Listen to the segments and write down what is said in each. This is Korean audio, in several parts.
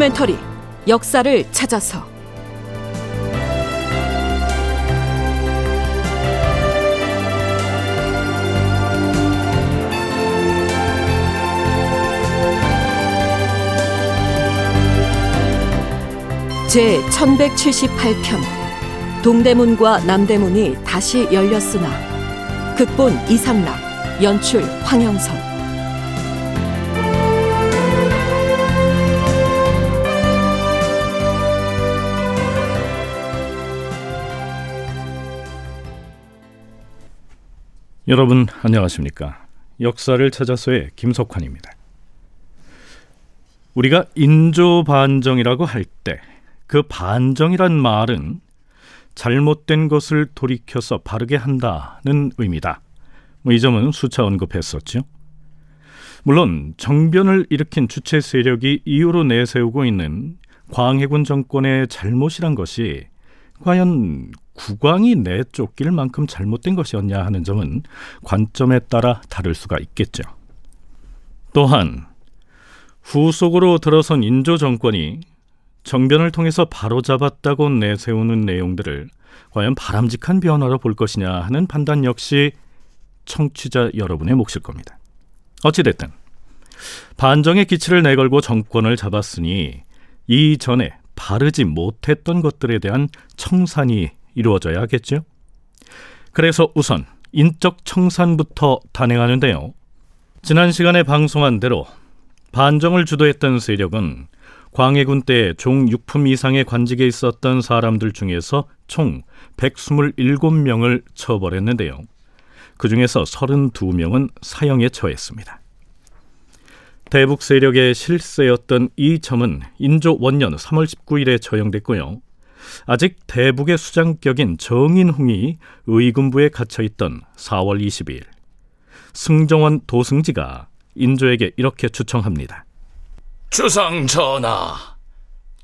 다큐멘터리 역사를 찾아서. 제 1178편 동대문과 남대문이 다시 열렸으나 극본 이상락 연출 황영선 여러분 안녕하십니까? 역사를 찾아서의 김석환입니다. 우리가 인조 반정이라고 할 때 그 반정이란 말은 잘못된 것을 돌이켜서 바르게 한다는 의미다. 뭐 이 점은 수차 언급했었죠. 물론 정변을 일으킨 주체 세력이 이유로 내세우고 있는 광해군 정권의 잘못이란 것이 과연 국왕이 내쫓길 만큼 잘못된 것이었냐 하는 점은 관점에 따라 다를 수가 있겠죠. 또한 후속으로 들어선 인조 정권이 정변을 통해서 바로잡았다고 내세우는 내용들을 과연 바람직한 변화로 볼 것이냐 하는 판단 역시 청취자 여러분의 몫일 겁니다. 어찌됐든 반정의 기치를 내걸고 정권을 잡았으니 이전에 바르지 못했던 것들에 대한 청산이 이루어져야 하겠죠. 그래서 우선 인적 청산부터 단행하는데요. 지난 시간에 방송한 대로 반정을 주도했던 세력은 광해군 때 종 6품 이상의 관직에 있었던 사람들 중에서 총 127명을 처벌했는데요. 그 중에서 32명은 사형에 처했습니다. 대북 세력의 실세였던 이 점은 인조 원년 3월 19일에 처형됐고요. 아직 대북의 수장격인 정인홍이 의군부에 갇혀 있던 4월 22일 승정원 도승지가 인조에게 이렇게 추청합니다. 주상 전하,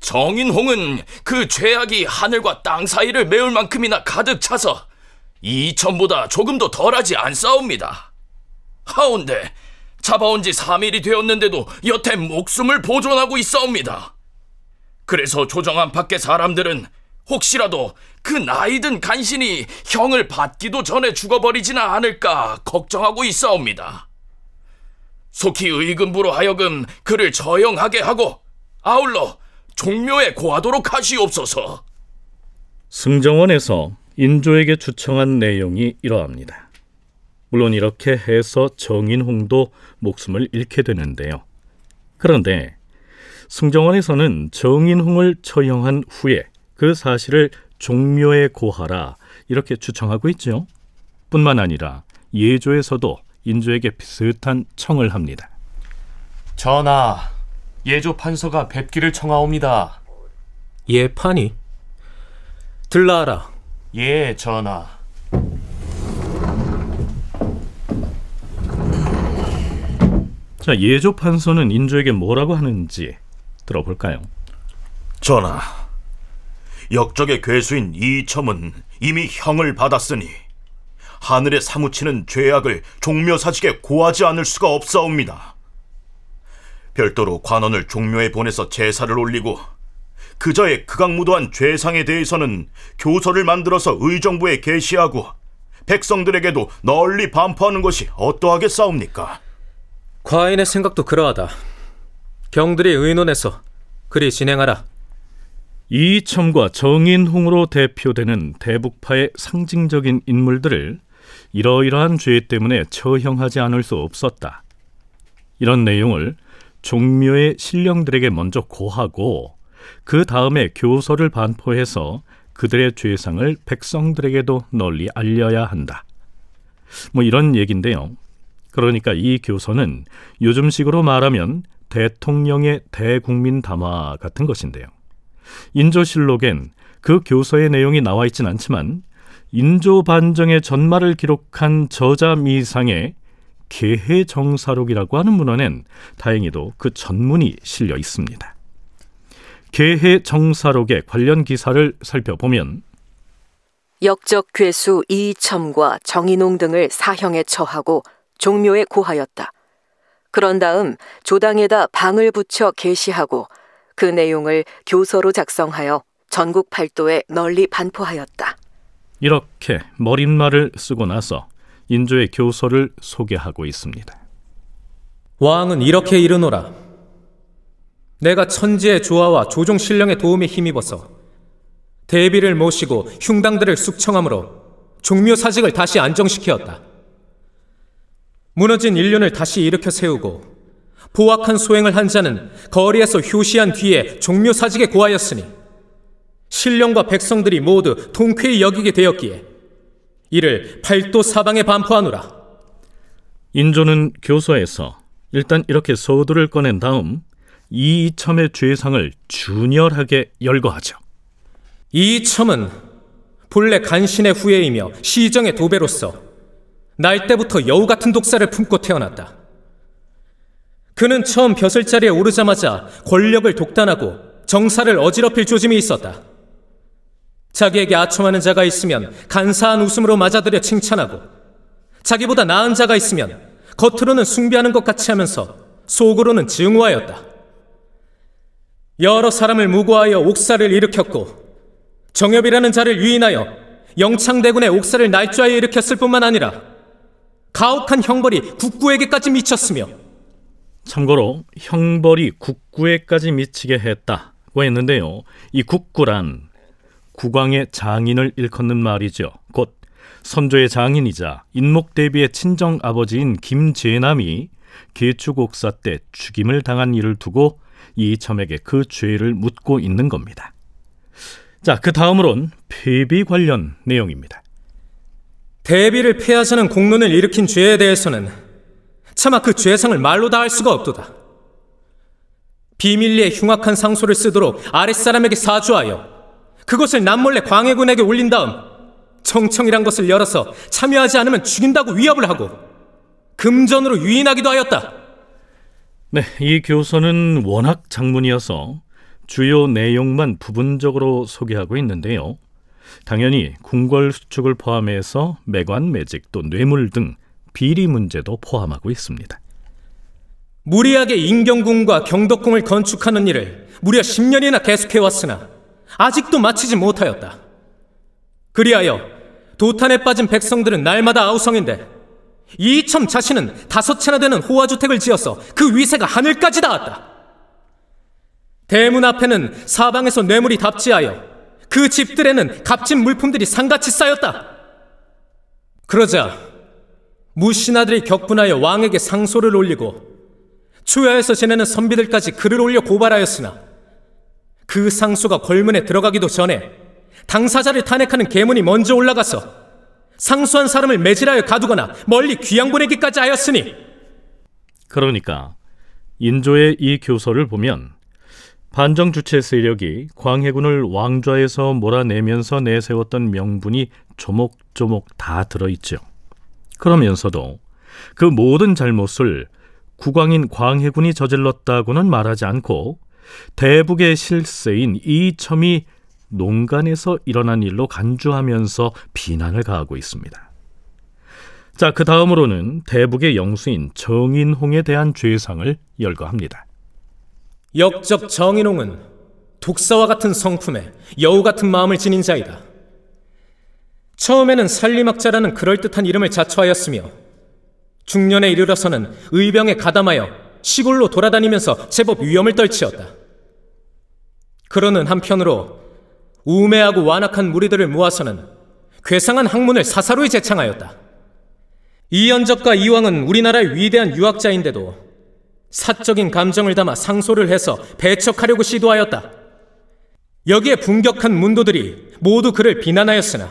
정인홍은 그 죄악이 하늘과 땅 사이를 메울 만큼이나 가득 차서 이천보다 조금도 덜하지 않사옵니다. 하온데 잡아온 지 3일이 되었는데도 여태 목숨을 보존하고 있사옵니다. 그래서 조정한 밖의 사람들은 혹시라도 그 나이든 간신히 형을 받기도 전에 죽어버리지는 않을까 걱정하고 있사옵니다. 속히 의금부로 하여금 그를 저형하게 하고 아울러 종묘에 고하도록 하시옵소서. 승정원에서 인조에게 추청한 내용이 이러합니다. 물론 이렇게 해서 정인홍도 목숨을 잃게 되는데요. 그런데 승정원에서는 정인홍을 처형한 후에 그 사실을 종묘에 고하라 이렇게 추청하고 있죠. 뿐만 아니라 예조에서도 인조에게 비슷한 청을 합니다. 전하, 예조 판서가 뵙기를 청하옵니다. 예 판이? 들라하라. 예, 전하. 자, 예조 판서는 인조에게 뭐라고 하는지 들어볼까요? 전하, 역적의 괴수인 이첨은 이미 형을 받았으니 하늘에 사무치는 죄악을 종묘사직에 고하지 않을 수가 없사옵니다. 별도로 관원을 종묘에 보내서 제사를 올리고 그저의 극악무도한 죄상에 대해서는 교서를 만들어서 의정부에 게시하고 백성들에게도 널리 반포하는 것이 어떠하겠사옵니까? 과인의 생각도 그러하다. 경들이 의논해서 그리 진행하라. 이첨과 정인홍으로 대표되는 대북파의 상징적인 인물들을 이러이러한 죄 때문에 처형하지 않을 수 없었다. 이런 내용을 종묘의 신령들에게 먼저 고하고 그 다음에 교서를 반포해서 그들의 죄상을 백성들에게도 널리 알려야 한다. 뭐 이런 얘긴데요. 그러니까 이 교서는 요즘식으로 말하면 대통령의 대국민 담화 같은 것인데요. 인조실록엔 그 교서의 내용이 나와 있진 않지만 인조 반정의 전말을 기록한 저자 미상의 개해 정사록이라고 하는 문헌엔 다행히도 그 전문이 실려 있습니다. 개해 정사록의 관련 기사를 살펴보면 역적 괴수 이첨과 정인홍 등을 사형에 처하고 종묘에 고하였다. 그런 다음 조당에다 방을 붙여 계시하고 그 내용을 교서로 작성하여 전국 팔도에 널리 반포하였다. 이렇게 머릿말을 쓰고 나서 인조의 교서를 소개하고 있습니다. 왕은 이렇게 이르노라. 내가 천지의 조화와 조종 신령의 도움에 힘입어서 대비를 모시고 흉당들을 숙청함으로 종묘 사직을 다시 안정시키었다. 무너진 인륜을 다시 일으켜 세우고 보악한 소행을 한 자는 거리에서 효시한 뒤에 종묘 사직에 고하였으니 신령과 백성들이 모두 통쾌히 여기게 되었기에 이를 팔도 사방에 반포하노라. 인조는 교서에서 일단 이렇게 서두를 꺼낸 다음 이이첨의 죄상을 준열하게 열거하죠. 이 첨은 본래 간신의 후예이며 시정의 도배로서 날 때부터 여우 같은 독사를 품고 태어났다. 그는 처음 벼슬 자리에 오르자마자 권력을 독단하고 정사를 어지럽힐 조짐이 있었다. 자기에게 아첨하는 자가 있으면 간사한 웃음으로 맞아들여 칭찬하고 자기보다 나은 자가 있으면 겉으로는 숭배하는 것 같이 하면서 속으로는 증오하였다. 여러 사람을 무고하여 옥사를 일으켰고 정엽이라는 자를 유인하여 영창대군의 옥사를 날조하여 일으켰을 뿐만 아니라 가혹한 형벌이 국구에게까지 미쳤으며 참고로 형벌이 국구에까지 미치게 했다고 했는데요. 이 국구란 국왕의 장인을 일컫는 말이죠. 곧 선조의 장인이자 인목대비의 친정 아버지인 김재남이 계축옥사 때 죽임을 당한 일을 두고 이첨에게 그 죄를 묻고 있는 겁니다. 자, 그 다음으론 폐비 관련 내용입니다. 대비를 폐하자는 공론을 일으킨 죄에 대해서는 차마 그 죄상을 말로 다 할 수가 없도다. 비밀리에 흉악한 상소를 쓰도록 아랫사람에게 사주하여 그것을 남몰래 광해군에게 올린 다음 청청이란 것을 열어서 참여하지 않으면 죽인다고 위협을 하고 금전으로 유인하기도 하였다. 네, 이 교서는 워낙 장문이어서 주요 내용만 부분적으로 소개하고 있는데요. 당연히 궁궐 수축을 포함해서 매관 매직 또 뇌물 등 비리 문제도 포함하고 있습니다. 무리하게 인경궁과 경덕궁을 건축하는 일을 무려 10년이나 계속해왔으나 아직도 마치지 못하였다. 그리하여 도탄에 빠진 백성들은 날마다 아우성인데 이첨 자신은 다섯 채나 되는 호화주택을 지어서 그 위세가 하늘까지 닿았다. 대문 앞에는 사방에서 뇌물이 답지하여 그 집들에는 값진 물품들이 상같이 쌓였다. 그러자 무신하들이 격분하여 왕에게 상소를 올리고 추야에서 지내는 선비들까지 글을 올려 고발하였으나 그 상소가 골문에 들어가기도 전에 당사자를 탄핵하는 계문이 먼저 올라가서 상수한 사람을 매질하여 가두거나 멀리 귀양 보내기까지 하였으니 그러니까 인조의 이 교서를 보면 반정 주체 세력이 광해군을 왕좌에서 몰아내면서 내세웠던 명분이 조목조목 다 들어있죠. 그러면서도 그 모든 잘못을 국왕인 광해군이 저질렀다고는 말하지 않고 대북의 실세인 이첨이 농간에서 일어난 일로 간주하면서 비난을 가하고 있습니다. 자, 그 다음으로는 대북의 영수인 정인홍에 대한 죄상을 열거합니다. 역적 정인홍은 독사와 같은 성품에 여우 같은 마음을 지닌 자이다. 처음에는 살리막자라는 그럴듯한 이름을 자처하였으며 중년에 이르러서는 의병에 가담하여 시골로 돌아다니면서 제법 위험을 떨치었다. 그러는 한편으로 우매하고 완악한 무리들을 모아서는 괴상한 학문을 사사로이 제창하였다. 이연적과 이왕은 우리나라의 위대한 유학자인데도 사적인 감정을 담아 상소를 해서 배척하려고 시도하였다. 여기에 분격한 문도들이 모두 그를 비난하였으나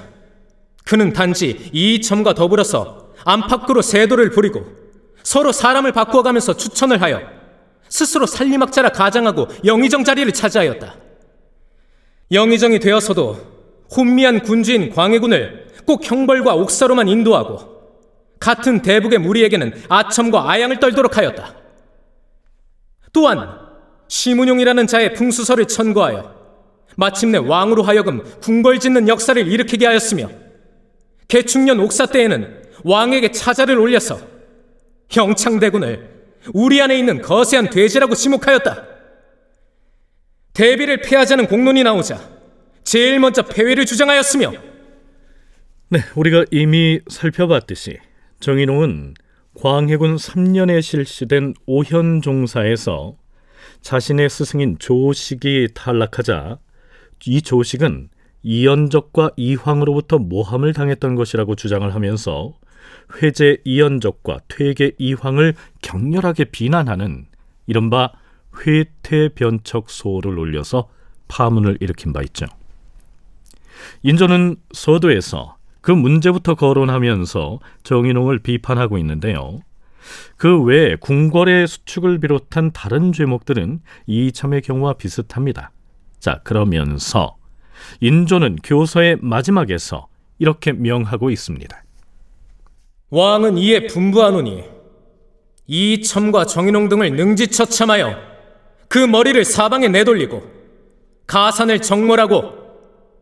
그는 단지 이 점과 더불어서 안팎으로 세도를 부리고 서로 사람을 바꾸어가면서 추천을 하여 스스로 살림학자라 가장하고 영의정 자리를 차지하였다. 영의정이 되어서도 혼미한 군주인 광해군을 꼭 형벌과 옥사로만 인도하고 같은 대북의 무리에게는 아첨과 아양을 떨도록 하였다. 또한 시문용이라는 자의 풍수설을 천거하여 마침내 왕으로 하여금 궁궐 짓는 역사를 일으키게 하였으며 개축년 옥사 때에는 왕에게 차자를 올려서 형창대군을 우리 안에 있는 거세한 돼지라고 지목하였다. 대비를 피하자는 공론이 나오자 제일 먼저 폐위를 주장하였으며 네, 우리가 이미 살펴봤듯이 정인홍은 광해군 3년에 실시된 오현종사에서 자신의 스승인 조식이 탈락하자 이 조식은 이연적과 이황으로부터 모함을 당했던 것이라고 주장을 하면서 회제 이연적과 퇴계 이황을 격렬하게 비난하는 이른바 회퇴변척소를 올려서 파문을 일으킨 바 있죠. 인조는 서도에서 그 문제부터 거론하면서 정인홍을 비판하고 있는데요. 그 외에 궁궐의 수축을 비롯한 다른 죄목들은 이참의 경우와 비슷합니다. 자, 그러면서 인조는 교서의 마지막에서 이렇게 명하고 있습니다. 왕은 이에 분부하노니 이첨과 정인홍 등을 능지처참하여 그 머리를 사방에 내돌리고 가산을 정몰하고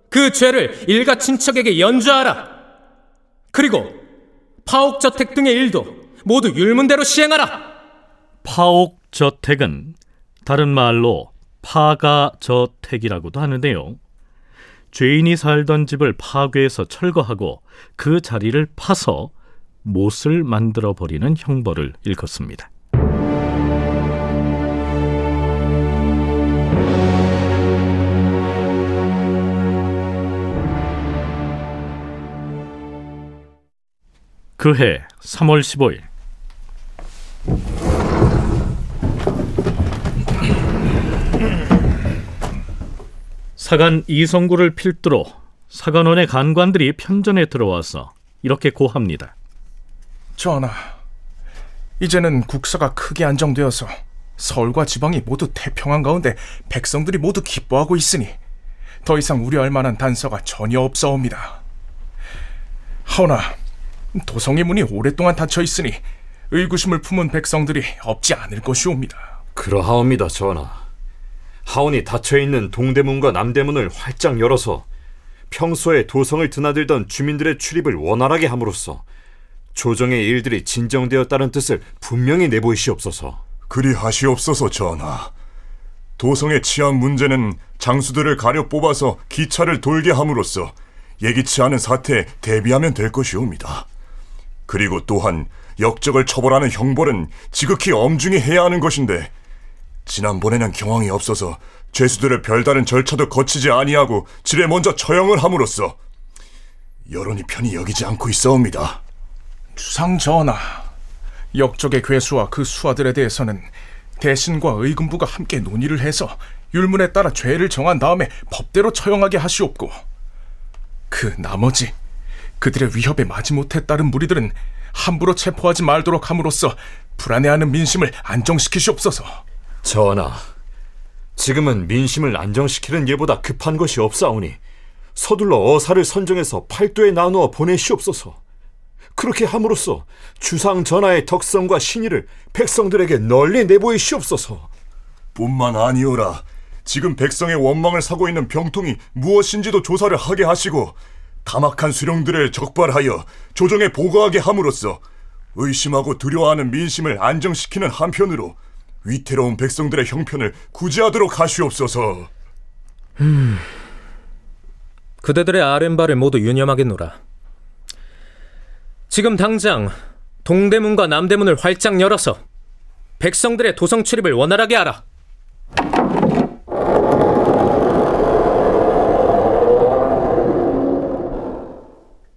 그 죄를 일가 친척에게 연주하라. 그리고 파옥저택 등의 일도 모두 율문대로 시행하라. 파옥저택은 다른 말로 파가저택이라고도 하는데요. 죄인이 살던 집을 파괴해서 철거하고 그 자리를 파서 못을 만들어 버리는 형벌을 일컫습니다. 그해 3월 15일 사간 이성구를 필두로 사간원의 간관들이 편전에 들어와서 이렇게 고합니다. 전하, 이제는 국사가 크게 안정되어서 서울과 지방이 모두 태평한 가운데 백성들이 모두 기뻐하고 있으니 더 이상 우려할 만한 단서가 전혀 없사옵니다. 하오나 도성의 문이 오랫동안 닫혀 있으니 의구심을 품은 백성들이 없지 않을 것이옵니다. 그러하옵니다, 전하. 하온이 닫혀 있는 동대문과 남대문을 활짝 열어서 평소에 도성을 드나들던 주민들의 출입을 원활하게 함으로써 조정의 일들이 진정되었다는 뜻을 분명히 내보이시옵소서. 그리하시옵소서 전하. 도성의 치안 문제는 장수들을 가려 뽑아서 기차를 돌게 함으로써 예기치 않은 사태에 대비하면 될 것이옵니다. 그리고 또한 역적을 처벌하는 형벌은 지극히 엄중히 해야 하는 것인데 지난번에는 경황이 없어서 죄수들을 별다른 절차도 거치지 아니하고 지레 먼저 처형을 함으로써 여론이 편히 여기지 않고 있어옵니다. 주상 전하, 역적의 괴수와 그 수하들에 대해서는 대신과 의금부가 함께 논의를 해서 율문에 따라 죄를 정한 다음에 법대로 처형하게 하시옵고 그 나머지 그들의 위협에 마지못해 따른 무리들은 함부로 체포하지 말도록 함으로써 불안해하는 민심을 안정시키시옵소서. 전하, 지금은 민심을 안정시키는 예보다 급한 것이 없사오니 서둘러 어사를 선정해서 팔도에 나누어 보내시옵소서. 그렇게 함으로써 주상 전하의 덕성과 신의를 백성들에게 널리 내보이시옵소서. 뿐만 아니오라. 지금 백성의 원망을 사고 있는 병통이 무엇인지도 조사를 하게 하시고 담악한 수령들을 적발하여 조정에 보고하게 함으로써 의심하고 두려워하는 민심을 안정시키는 한편으로 위태로운 백성들의 형편을 구제하도록 하시옵소서. 음, 그대들의 아랫발을 모두 유념하겠노라. 지금 당장 동대문과 남대문을 활짝 열어서 백성들의 도성 출입을 원활하게 하라.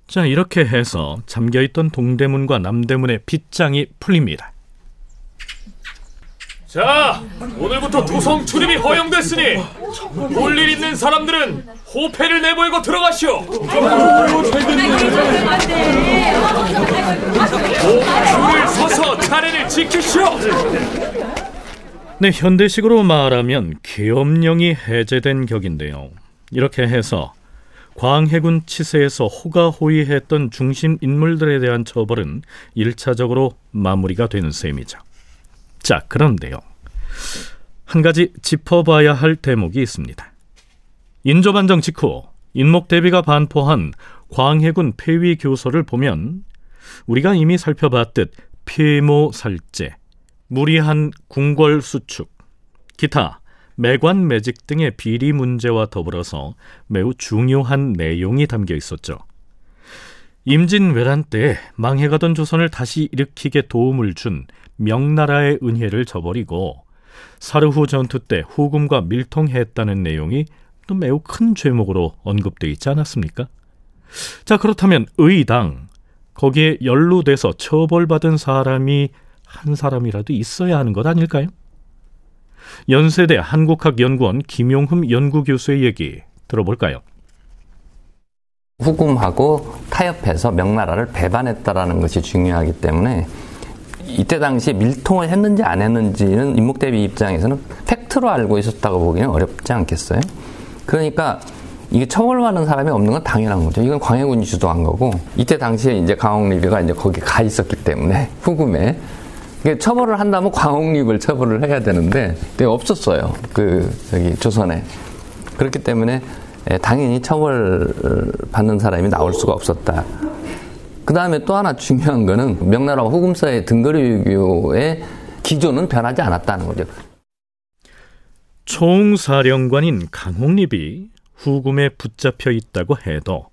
자, 이렇게 해서 잠겨있던 동대문과 남대문의 빗장이 풀립니다. 자, 오늘부터 도성 출입이 허용됐으니 볼일 있는 사람들은 호패를 내보이고 들어가시오. 줄을 서서 차례를 지키시오. 네, 현대식으로 말하면 계엄령이 해제된 격인데요. 이렇게 해서 광해군 치세에서 호가호위했던 중심 인물들에 대한 처벌은 1차적으로 마무리가 되는 셈이죠. 자, 그런데요. 한 가지 짚어봐야 할 대목이 있습니다. 인조반정 직후 인목대비가 반포한 광해군 폐위 교서를 보면 우리가 이미 살펴봤듯 폐모살제, 무리한 궁궐 수축, 기타 매관 매직 등의 비리 문제와 더불어서 매우 중요한 내용이 담겨 있었죠. 임진왜란 때 망해가던 조선을 다시 일으키게 도움을 준 명나라의 은혜를 저버리고 사르후 전투 때 후금과 밀통했다는 내용이 또 매우 큰 죄목으로 언급되어 있지 않았습니까? 자 그렇다면 의당 거기에 연루돼서 처벌받은 사람이 한 사람이라도 있어야 하는 것 아닐까요? 연세대 한국학연구원 김용흠 연구교수의 얘기 들어볼까요? 후금하고 타협해서 명나라를 배반했다라는 것이 중요하기 때문에 이때 당시에 밀통을 했는지 안 했는지는 임목대비 입장에서는 팩트로 알고 있었다고 보기는 어렵지 않겠어요? 그러니까 이게 처벌받은 사람이 없는 건 당연한 거죠. 이건 광해군이 주도한 거고 이때 당시에 이제 강홍리비가 이제 거기 가 있었기 때문에 후금에 처벌을 한다면 광홍립을 처벌을 해야 되는데 없었어요. 그 여기 조선에 그렇기 때문에 당연히 처벌 받는 사람이 나올 수가 없었다. 그 다음에 또 하나 중요한 거는 명나라 후금사의 등거리 유교의 기조는 변하지 않았다는 거죠. 총사령관인 강홍립이 후금에 붙잡혀 있다고 해도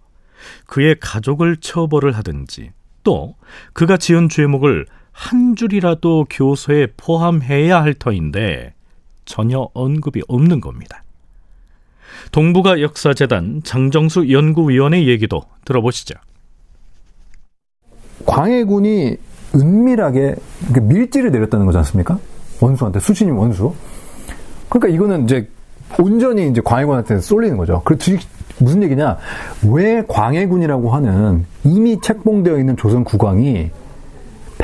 그의 가족을 처벌을 하든지 또 그가 지은 죄목을 한 줄이라도 교서에 포함해야 할 터인데 전혀 언급이 없는 겁니다. 동북아 역사재단 장정수 연구위원의 얘기도 들어보시죠. 광해군이 은밀하게 밀지를 내렸다는 거지 않습니까? 원수한테 수신임 원수. 그러니까 이거는 이제 온전히 이제 광해군한테 쏠리는 거죠. 그 무슨 얘기냐? 왜 광해군이라고 하는 이미 책봉되어 있는 조선 국왕이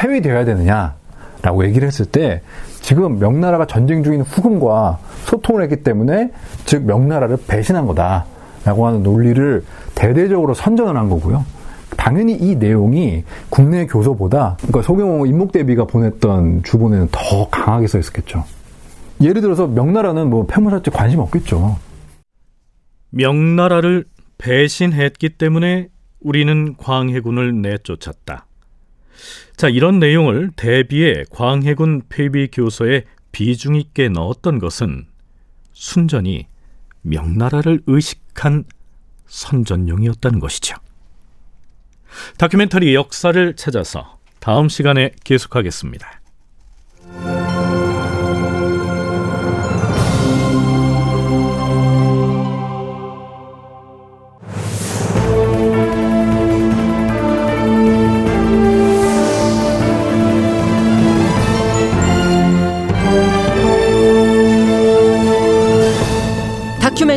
폐위되어야 되느냐라고 얘기를 했을 때 지금 명나라가 전쟁 중인 후금과 소통을 했기 때문에 즉 명나라를 배신한 거다라고 하는 논리를 대대적으로 선전을 한 거고요. 당연히 이 내용이 국내 교서보다 그러니까 소경호 임목대비가 보냈던 주본에는 더 강하게 써 있었겠죠. 예를 들어서 명나라는 뭐 폐무사죄 관심 없겠죠. 명나라를 배신했기 때문에 우리는 광해군을 내쫓았다. 자, 이런 내용을 대비의 광해군 폐비 교서에 비중 있게 넣었던 것은 순전히 명나라를 의식한 선전용이었다는 것이죠. 다큐멘터리 역사를 찾아서 다음 시간에 계속하겠습니다.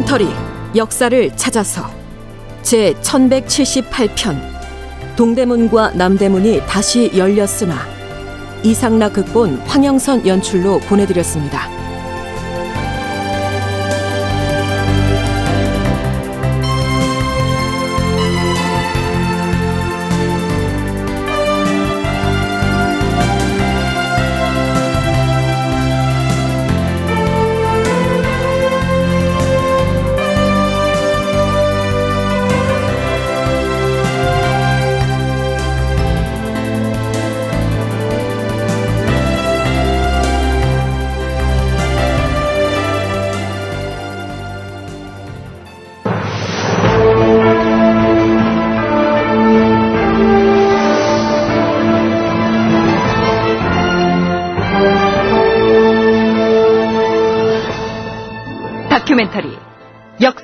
다큐멘터리 역사를 찾아서 제 1178편 동대문과 남대문이 다시 열렸으나 이상락 극본 황영선 연출로 보내드렸습니다.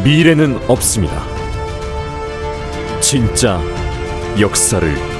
미래는 없습니다. 진짜 역사를